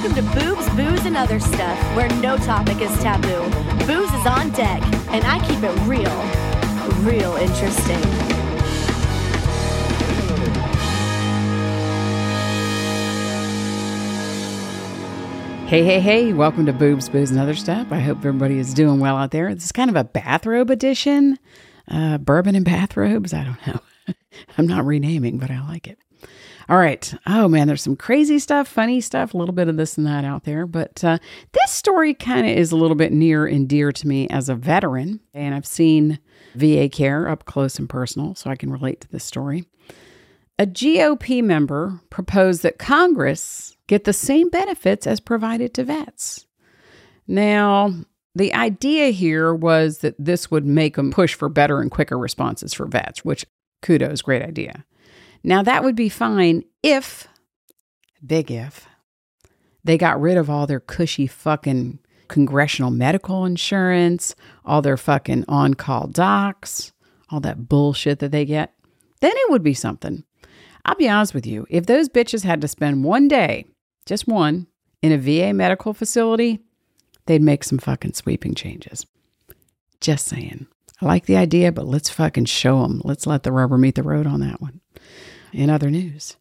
Welcome to Boobs, Booze, and Other Stuff, where no topic is taboo. Booze is on deck, and I keep it real, real interesting. Hey, hey, hey, welcome to Boobs, Booze, and Other Stuff. I hope everybody is doing well out there. This is kind of a bathrobe edition. Uh, bourbon and bathrobes. I don't know. I'm not renaming, but I like it. All right. Oh, man, there's some crazy stuff, funny stuff, a little bit of this and that out there. But uh, this story kind of is a little bit near and dear to me as a veteran. And I've seen VA care up close and personal, so I can relate to this story. A GOP member proposed that Congress get the same benefits as provided to vets. Now, the idea here was that this would make them push for better and quicker responses for vets, which kudos, great idea. Now, that would be fine if, big if, they got rid of all their cushy fucking congressional medical insurance, all their fucking on call docs, all that bullshit that they get. Then it would be something. I'll be honest with you, if those bitches had to spend one day, just one, in a VA medical facility, they'd make some fucking sweeping changes. Just saying. I like the idea, but let's fucking show them. Let's let the rubber meet the road on that one. In other news,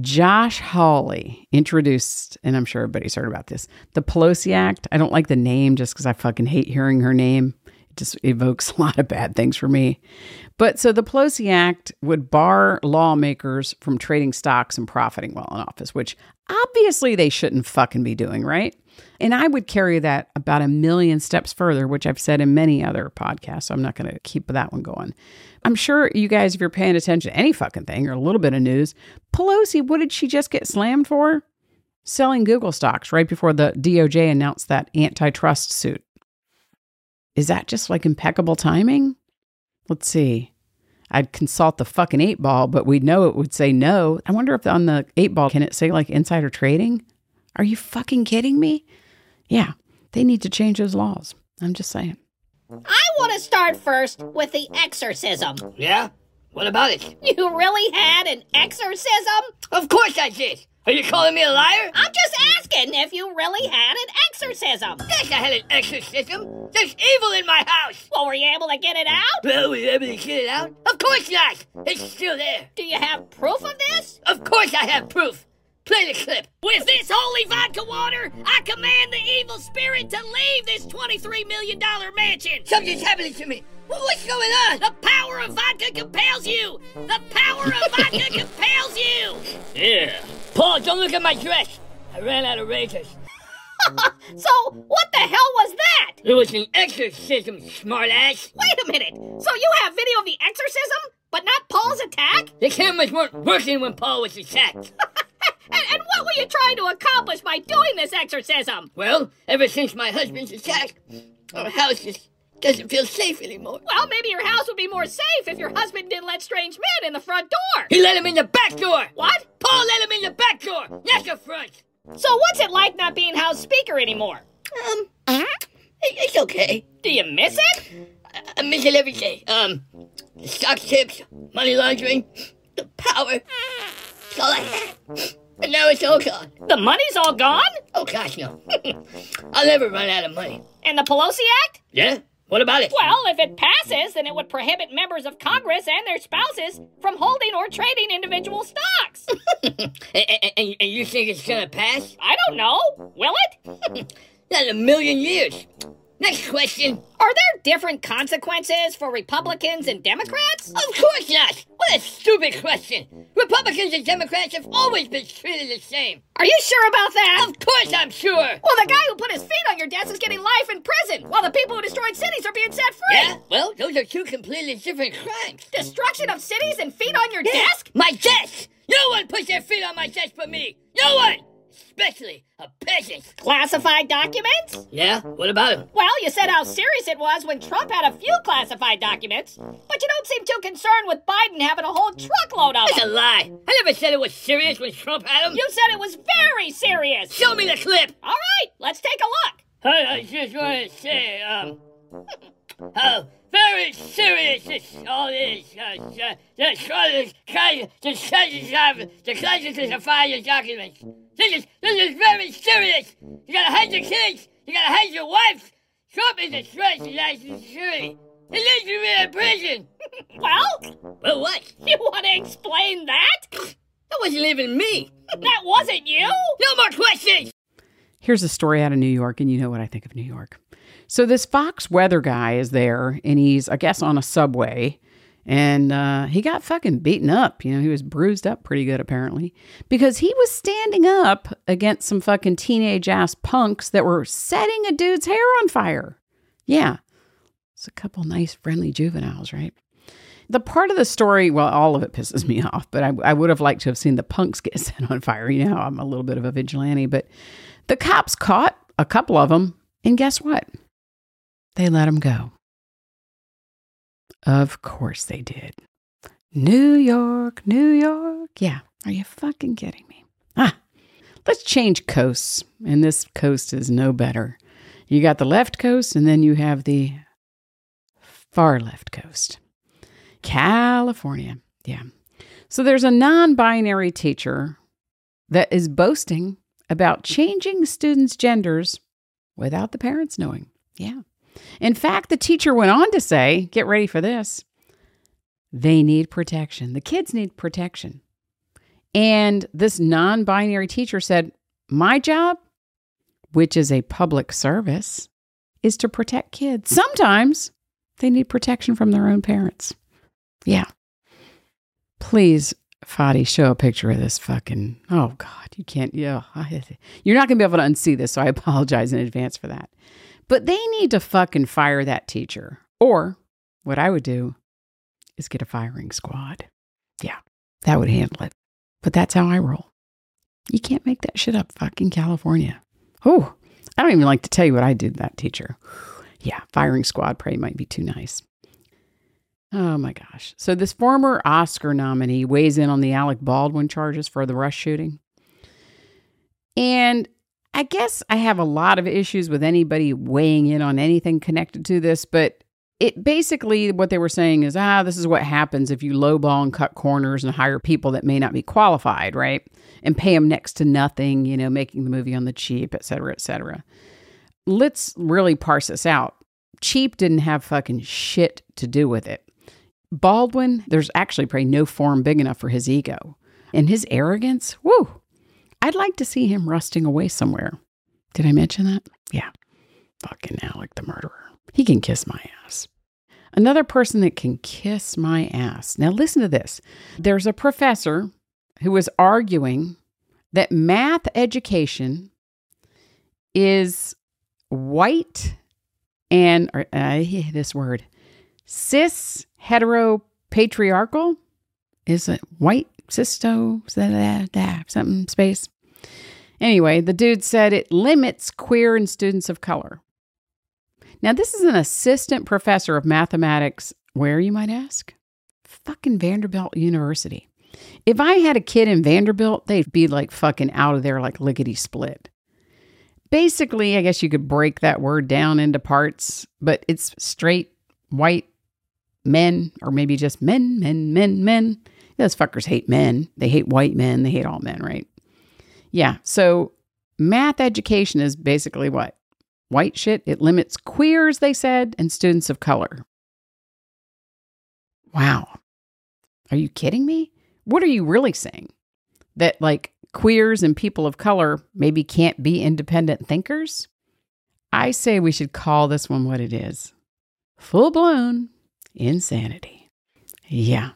Josh Hawley introduced, and I'm sure everybody's heard about this, the Pelosi Act. I don't like the name just because I fucking hate hearing her name. It just evokes a lot of bad things for me. But so the Pelosi Act would bar lawmakers from trading stocks and profiting while in office, which obviously they shouldn't fucking be doing, right? And I would carry that about a million steps further, which I've said in many other podcasts. So I'm not going to keep that one going. I'm sure you guys, if you're paying attention to any fucking thing or a little bit of news, Pelosi, what did she just get slammed for? Selling Google stocks right before the DOJ announced that antitrust suit. Is that just like impeccable timing? Let's see. I'd consult the fucking eight ball, but we'd know it would say no. I wonder if on the eight ball, can it say like insider trading? Are you fucking kidding me? Yeah, they need to change those laws. I'm just saying. I want to start first with the exorcism. Yeah? What about it? You really had an exorcism? Of course I did. Are you calling me a liar? I'm just asking if you really had an exorcism. Yes, I had an exorcism. There's evil in my house. Well, were you able to get it out? Well, were you able to get it out? Of course not. It's still there. Do you have proof of this? Of course I have proof. Play the clip. With this holy vodka water, I command the evil spirit to leave this $23 million mansion. Something's happening to me. What's going on? The power of vodka compels you. The power of vodka compels you. Yeah. Paul, don't look at my dress. I ran out of razors. So, what the hell was that? It was an exorcism, smartass. Wait a minute. So you have video of the exorcism, but not Paul's attack? The cameras weren't working when Paul was attacked. And, and what were you trying to accomplish by doing this exorcism? well, ever since my husband's attack, our house just doesn't feel safe anymore. Well, maybe your house would be more safe if your husband didn't let strange men in the front door. He let him in the back door. What? Paul let him in the back door, not the front. So what's it like not being house speaker anymore? Um, it- it's okay. Do you miss it? I, miss it every day. Um, the stock tips, money laundering, the power. It's all I had. And now it's all gone. The money's all gone? Oh gosh, no. I'll never run out of money. And the Pelosi Act? Yeah? What about it? Well, if it passes, then it would prohibit members of Congress and their spouses from holding or trading individual stocks. and, and- and- you think it's gonna pass? I don't know. Will it? Not in a million years. Next question. Are there different consequences for Republicans and Democrats? Of course not. What a stupid question. Republicans and Democrats have always been treated the same. Are you sure about that? Of course I'm sure. Well, the guy who put his feet on your desk is getting life in prison, while the people who destroyed cities are being set free. Yeah? Well, those are two completely different crimes. Destruction of cities and feet on your desk? My desk! No one puts their feet on my desk but me! No one! Especially a peasant. Classified documents? Yeah? What about him? Well, you said how serious it was when Trump had a few classified documents, but you don't seem too concerned with Biden having a whole truckload of That's a lie. I never said it was serious when Trump had them. You said it was very serious. Show me the clip. All right, let's take a look. I, I just want to say, um, how very serious this all is. Uh, uh, the scholars try to censorship the classified documents. This is, this is very serious. You gotta hide your kids. You gotta hide your wife. Trump is a threat to national security. He needs to be in prison. Well, Well, what? you want to explain that? That wasn't even me. That wasn't you? No more questions. Here's a story out of New York, and you know what I think of New York. So this Fox weather guy is there, and he's, I guess, on a subway, and uh, he got fucking beaten up. You know, he was bruised up pretty good apparently because he was standing up against some fucking teenage ass punks that were setting a dude's hair on fire. Yeah, it's a couple nice, friendly juveniles, right? The part of the story, well, all of it pisses me off, but I, I would have liked to have seen the punks get set on fire. You know, I'm a little bit of a vigilante, but the cops caught a couple of them, and guess what? They let him go. Of course they did. New York, New York. Yeah, are you fucking kidding me? Ah, let's change coasts, and this coast is no better. You got the left coast, and then you have the far left coast. California. Yeah. So there's a non binary teacher that is boasting about changing students' genders without the parents knowing. Yeah. In fact, the teacher went on to say, get ready for this. They need protection. The kids need protection. And this non binary teacher said, My job, which is a public service, is to protect kids. Sometimes they need protection from their own parents. Yeah. Please, Fadi, show a picture of this fucking. Oh, God, you can't. Yeah. You're not going to be able to unsee this, so I apologize in advance for that. But they need to fucking fire that teacher. Or what I would do is get a firing squad. Yeah, that would handle it. But that's how I roll. You can't make that shit up, fucking California. Oh, I don't even like to tell you what I did that teacher. Yeah, firing squad probably might be too nice. Oh my gosh. So, this former Oscar nominee weighs in on the Alec Baldwin charges for the Rust shooting. And I guess I have a lot of issues with anybody weighing in on anything connected to this, but it basically what they were saying is ah, this is what happens if you lowball and cut corners and hire people that may not be qualified, right? And pay them next to nothing, you know, making the movie on the cheap, et cetera, et cetera. Let's really parse this out. Cheap didn't have fucking shit to do with it. Baldwin, there's actually probably no form big enough for his ego. And his arrogance, whoo, I'd like to see him rusting away somewhere. Did I mention that? Yeah. Fucking Alec the murderer. He can kiss my ass. Another person that can kiss my ass. Now, listen to this. There's a professor who was arguing that math education is white and, or, uh, I hate this word, cis hetero patriarchal. Is it white cysto something space? Anyway, the dude said it limits queer and students of color. Now, this is an assistant professor of mathematics. Where, you might ask? Fucking Vanderbilt University. If I had a kid in Vanderbilt, they'd be like fucking out of there like lickety split. Basically, I guess you could break that word down into parts, but it's straight white men, or maybe just men, men, men, men. Those fuckers hate men. They hate white men. They hate all men, right? Yeah. So math education is basically what? White shit. It limits queers, they said, and students of color. Wow. Are you kidding me? What are you really saying? That like queers and people of color maybe can't be independent thinkers? I say we should call this one what it is full blown insanity. Yeah,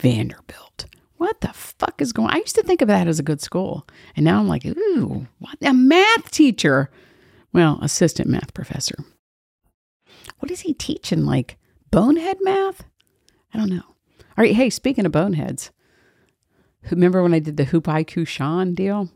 Vanderbilt. What the fuck is going I used to think of that as a good school. And now I'm like, ooh, what a math teacher. Well, assistant math professor. What is he teaching? Like bonehead math? I don't know. All right, hey, speaking of boneheads, remember when I did the Hoop IQ Sean deal?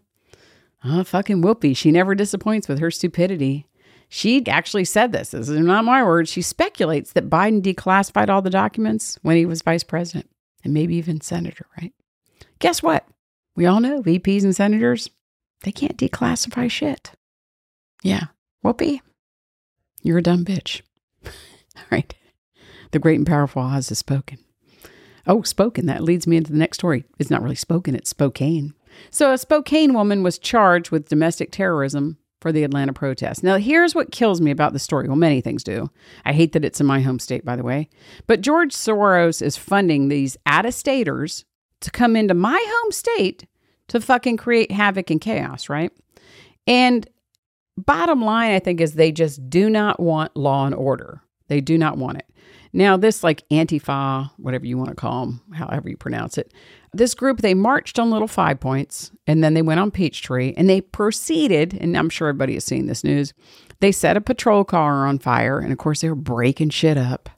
Oh, fucking Whoopi. She never disappoints with her stupidity. She actually said this. This is not my words. She speculates that Biden declassified all the documents when he was vice president and maybe even senator, right? Guess what? We all know VPs and senators, they can't declassify shit. Yeah. Whoopi, you're a dumb bitch. All right. The great and powerful Oz has spoken. Oh, spoken. That leads me into the next story. It's not really spoken, it's Spokane. So, a Spokane woman was charged with domestic terrorism for the Atlanta protest. Now, here's what kills me about the story. Well, many things do. I hate that it's in my home state, by the way. But George Soros is funding these out of staters to come into my home state to fucking create havoc and chaos, right? And bottom line, I think, is they just do not want law and order. They do not want it. Now, this like Antifa, whatever you want to call them, however you pronounce it, this group, they marched on Little Five Points and then they went on Peachtree and they proceeded, and I'm sure everybody has seen this news, they set a patrol car on fire and of course they were breaking shit up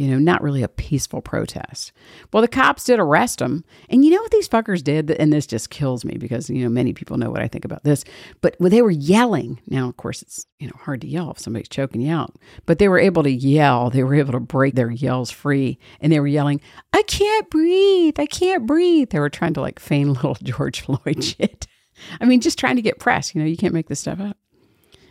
you know, not really a peaceful protest. Well, the cops did arrest them. And you know what these fuckers did? And this just kills me because, you know, many people know what I think about this. But when they were yelling, now, of course, it's, you know, hard to yell if somebody's choking you out, but they were able to yell. They were able to break their yells free. And they were yelling, I can't breathe. I can't breathe. They were trying to like feign little George Floyd shit. I mean, just trying to get press. You know, you can't make this stuff up.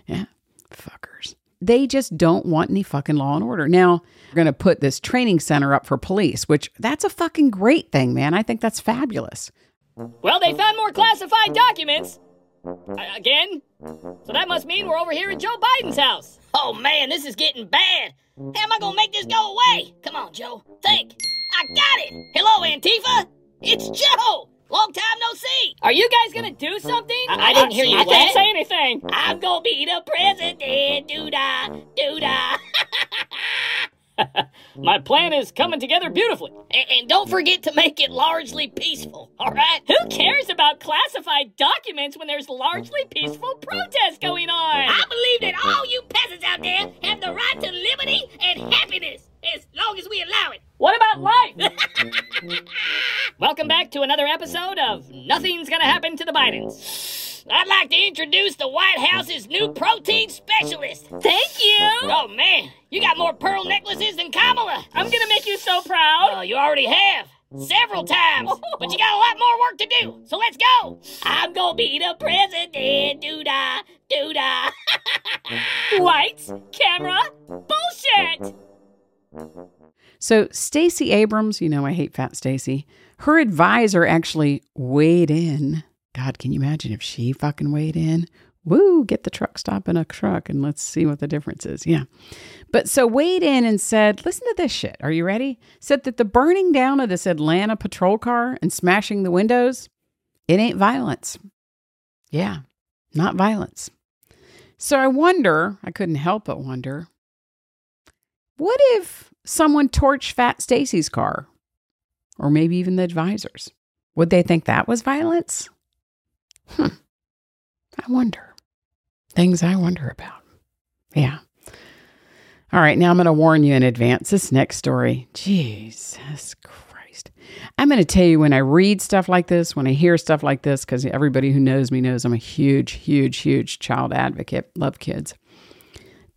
Yeah, fuckers they just don't want any fucking law and order. Now, we're going to put this training center up for police, which that's a fucking great thing, man. I think that's fabulous. Well, they found more classified documents. Uh, again? So that must mean we're over here at Joe Biden's house. Oh man, this is getting bad. How am I gonna make this go away? Come on, Joe. Think. I got it. Hello, Antifa. It's Joe. Long time no see. Are you guys gonna do something? I, I didn't hear you. I what? didn't say anything. I'm gonna be the president. Doo da, doo da. My plan is coming together beautifully. And, and, don't forget to make it largely peaceful, all right? Who cares about classified documents when there's largely peaceful protests going on? I believe that all you peasants out there have the right to liberty and happiness as long as we allow it. What about mm-hmm. life? Welcome back to another episode of Nothing's Gonna Happen to the Bidens. I'd like to introduce the White House's new protein specialist. Thank you. Oh man, you got more pearl necklaces than Kamala. I'm gonna make you so proud. Well, you already have. Several times, but you got a lot more work to do. So let's go. I'm gonna be the president. Doo da, doo da. Lights, camera, bullshit. So Stacey Abrams, you know I hate Fat Stacey. Her advisor actually weighed in. God, can you imagine if she fucking weighed in? Woo, get the truck stop in a truck and let's see what the difference is. Yeah. But so weighed in and said, listen to this shit. Are you ready? Said that the burning down of this Atlanta patrol car and smashing the windows, it ain't violence. Yeah, not violence. So I wonder, I couldn't help but wonder, what if someone torched Fat Stacey's car? Or maybe even the advisors? Would they think that was violence? Hmm. I wonder. Things I wonder about. Yeah. All right, now I'm going to warn you in advance. This next story, Jesus Christ. I'm going to tell you when I read stuff like this, when I hear stuff like this, because everybody who knows me knows I'm a huge, huge, huge child advocate, love kids.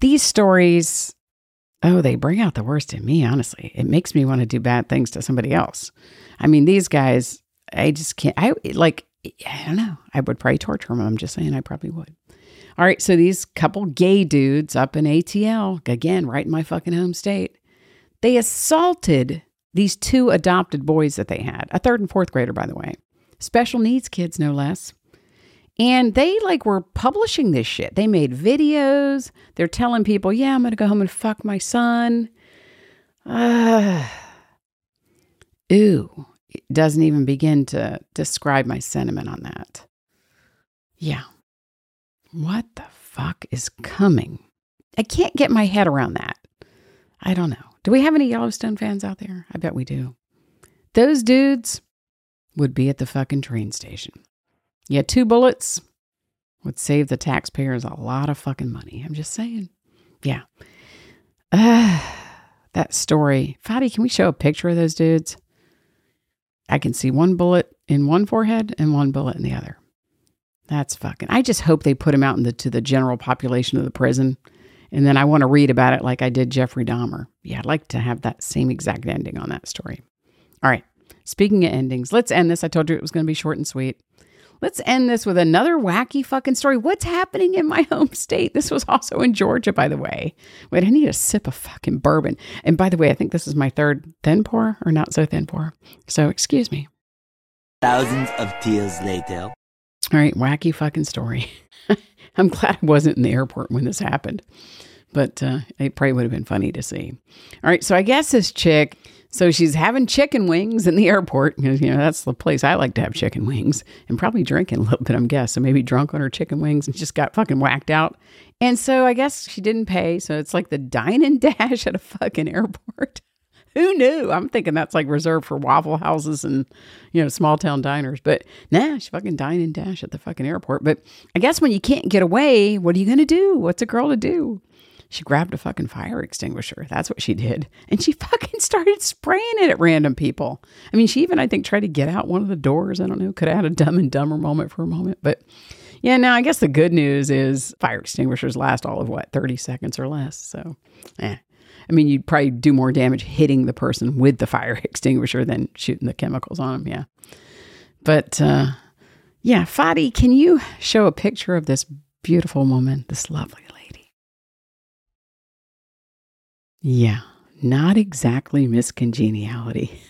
These stories oh, they bring out the worst in me, honestly. It makes me want to do bad things to somebody else. I mean, these guys, I just can't, I like, I don't know. I would probably torture them. I'm just saying I probably would. All right. So these couple gay dudes up in ATL, again, right in my fucking home state, they assaulted these two adopted boys that they had, a third and fourth grader, by the way, special needs kids, no less. And they like were publishing this shit. They made videos. They're telling people, yeah, I'm going to go home and fuck my son. Uh, ooh, it doesn't even begin to describe my sentiment on that. Yeah. What the fuck is coming? I can't get my head around that. I don't know. Do we have any Yellowstone fans out there? I bet we do. Those dudes would be at the fucking train station. Yeah, two bullets would save the taxpayers a lot of fucking money. I'm just saying. Yeah. Uh, that story. Fadi, can we show a picture of those dudes? I can see one bullet in one forehead and one bullet in the other. That's fucking. I just hope they put him out into the general population of the prison. And then I want to read about it like I did Jeffrey Dahmer. Yeah, I'd like to have that same exact ending on that story. All right. Speaking of endings, let's end this. I told you it was going to be short and sweet. Let's end this with another wacky fucking story. What's happening in my home state? This was also in Georgia, by the way. Wait, I need a sip of fucking bourbon. And by the way, I think this is my third thin pour or not so thin pour. So excuse me. Thousands of tears later. All right, wacky fucking story. I'm glad I wasn't in the airport when this happened, but uh, it probably would have been funny to see. All right, so I guess this chick so she's having chicken wings in the airport because, you know, that's the place I like to have chicken wings and probably drinking a little bit, I'm guessing. Maybe drunk on her chicken wings and just got fucking whacked out. And so I guess she didn't pay. So it's like the dine and dash at a fucking airport. Who knew? I'm thinking that's like reserved for waffle houses and, you know, small town diners. But nah, she fucking dine and dash at the fucking airport. But I guess when you can't get away, what are you going to do? What's a girl to do? She grabbed a fucking fire extinguisher. That's what she did. And she fucking started spraying it at random people. I mean, she even, I think, tried to get out one of the doors. I don't know. Could have had a dumb and dumber moment for a moment. But yeah, now I guess the good news is fire extinguishers last all of what, 30 seconds or less. So, eh. I mean, you'd probably do more damage hitting the person with the fire extinguisher than shooting the chemicals on them. Yeah. But uh, yeah, Fadi, can you show a picture of this beautiful woman, this lovely Yeah, not exactly Miss Congeniality.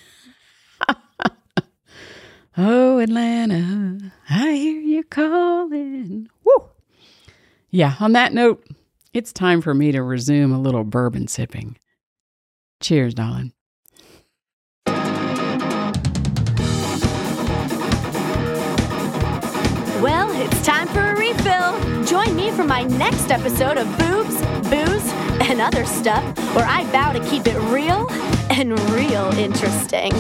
oh, Atlanta, I hear you calling. Woo! Yeah, on that note, it's time for me to resume a little bourbon sipping. Cheers, darling. Well, it's time for a refill. Join me for my next episode of Boobs, Booze, and other stuff where I vow to keep it real and real interesting.